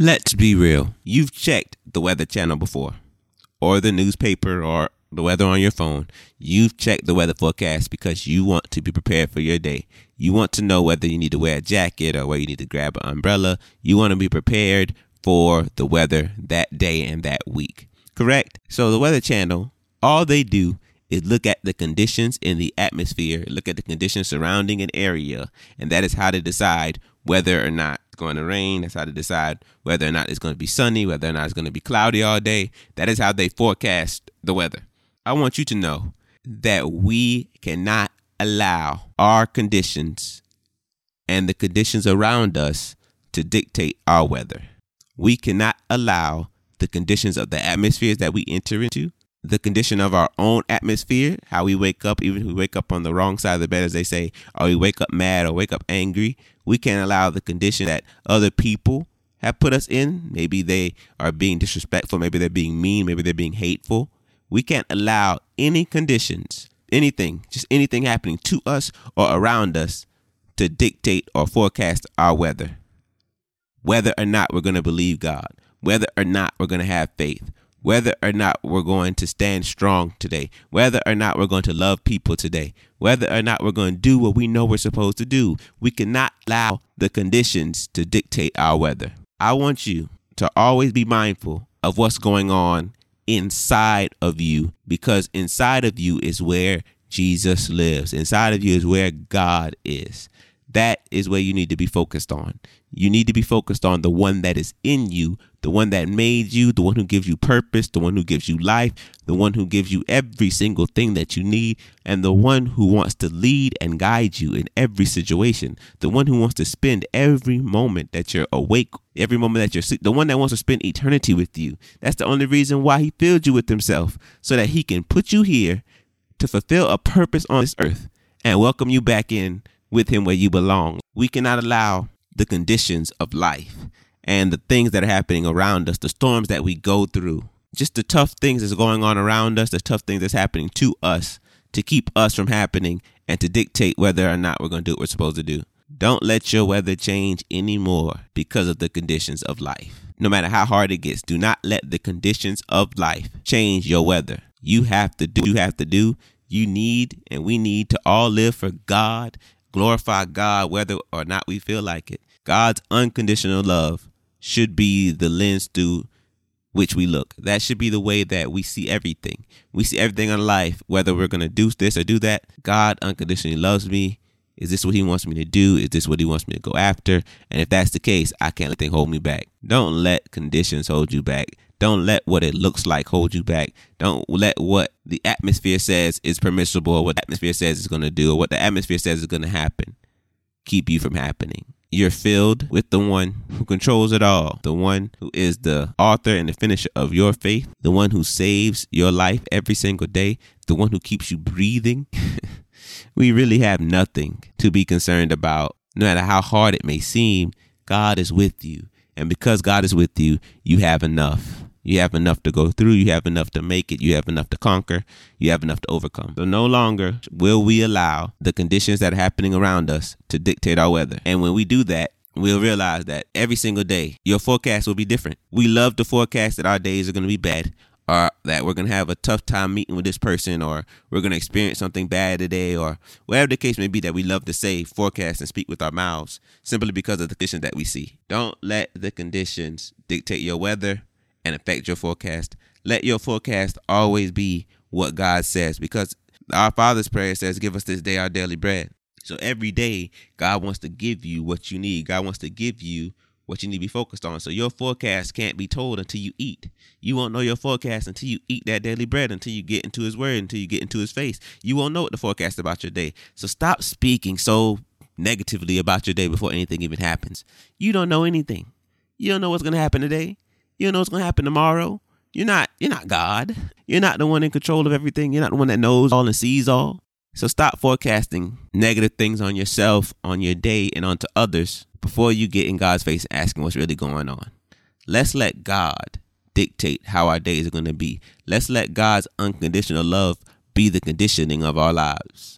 Let's be real. You've checked the Weather Channel before, or the newspaper, or the weather on your phone. You've checked the weather forecast because you want to be prepared for your day. You want to know whether you need to wear a jacket or whether you need to grab an umbrella. You want to be prepared for the weather that day and that week. Correct? So, the Weather Channel, all they do is look at the conditions in the atmosphere, look at the conditions surrounding an area, and that is how to decide whether or not going to rain. That's how to decide whether or not it's going to be sunny, whether or not it's going to be cloudy all day. That is how they forecast the weather. I want you to know that we cannot allow our conditions and the conditions around us to dictate our weather. We cannot allow the conditions of the atmospheres that we enter into the condition of our own atmosphere, how we wake up, even if we wake up on the wrong side of the bed, as they say, or we wake up mad or wake up angry, we can't allow the condition that other people have put us in. Maybe they are being disrespectful, maybe they're being mean, maybe they're being hateful. We can't allow any conditions, anything, just anything happening to us or around us to dictate or forecast our weather. Whether or not we're going to believe God, whether or not we're going to have faith, whether or not we're going to stand strong today, whether or not we're going to love people today, whether or not we're going to do what we know we're supposed to do. We cannot allow the conditions to dictate our weather. I want you to always be mindful of what's going on inside of you because inside of you is where Jesus lives. Inside of you is where God is. That is where you need to be focused on. You need to be focused on the one that is in you, the one that made you, the one who gives you purpose, the one who gives you life, the one who gives you every single thing that you need, and the one who wants to lead and guide you in every situation, the one who wants to spend every moment that you're awake, every moment that you're asleep, the one that wants to spend eternity with you. That's the only reason why he filled you with himself, so that he can put you here to fulfill a purpose on this earth and welcome you back in with him where you belong. We cannot allow the conditions of life and the things that are happening around us, the storms that we go through, just the tough things that's going on around us, the tough things that's happening to us to keep us from happening and to dictate whether or not we're going to do what we're supposed to do. Don't let your weather change anymore because of the conditions of life. No matter how hard it gets, do not let the conditions of life change your weather. You have to do, you have to do, you need, and we need to all live for God glorify God whether or not we feel like it. God's unconditional love should be the lens through which we look. That should be the way that we see everything. We see everything in life, whether we're going to do this or do that. God unconditionally loves me. Is this what he wants me to do? Is this what he wants me to go after? And if that's the case, I can't let things hold me back. Don't let conditions hold you back. Don't let what it looks like hold you back. Don't let what the atmosphere says is permissible or what the atmosphere says is going to do or what the atmosphere says is going to happen keep you from happening. You're filled with the one who controls it all, the one who is the author and the finisher of your faith, the one who saves your life every single day, the one who keeps you breathing. we really have nothing to be concerned about. No matter how hard it may seem, God is with you. And because God is with you, you have enough. You have enough to go through. You have enough to make it. You have enough to conquer. You have enough to overcome. So no longer will we allow the conditions that are happening around us to dictate our weather. And when we do that, we'll realize that every single day your forecast will be different. We love to forecast that our days are going to be bad or that we're going to have a tough time meeting with this person or we're going to experience something bad today or whatever the case may be that we love to say, forecast, and speak with our mouths simply because of the conditions that we see. Don't let the conditions dictate your weather and affect your forecast. Let your forecast always be what God says because our Father's prayer says, Give us this day our daily bread. So every day, God wants to give you what you need. God wants to give you what you need to be focused on. So your forecast can't be told until you eat. You won't know your forecast until you eat that daily bread, until you get into his word, until you get into his face. You won't know what the forecast about your day. So stop speaking so negatively about your day before anything even happens. You don't know anything. You don't know what's going to happen today. You don't know what's to happen tomorrow. You're not you're not God. You're not the one in control of everything. You're not the one that knows all and sees all. So stop forecasting negative things on yourself, on your day, and onto others before you get in God's face asking what's really going on. Let's let God dictate how our days are going to be. Let's let God's unconditional love be the conditioning of our lives.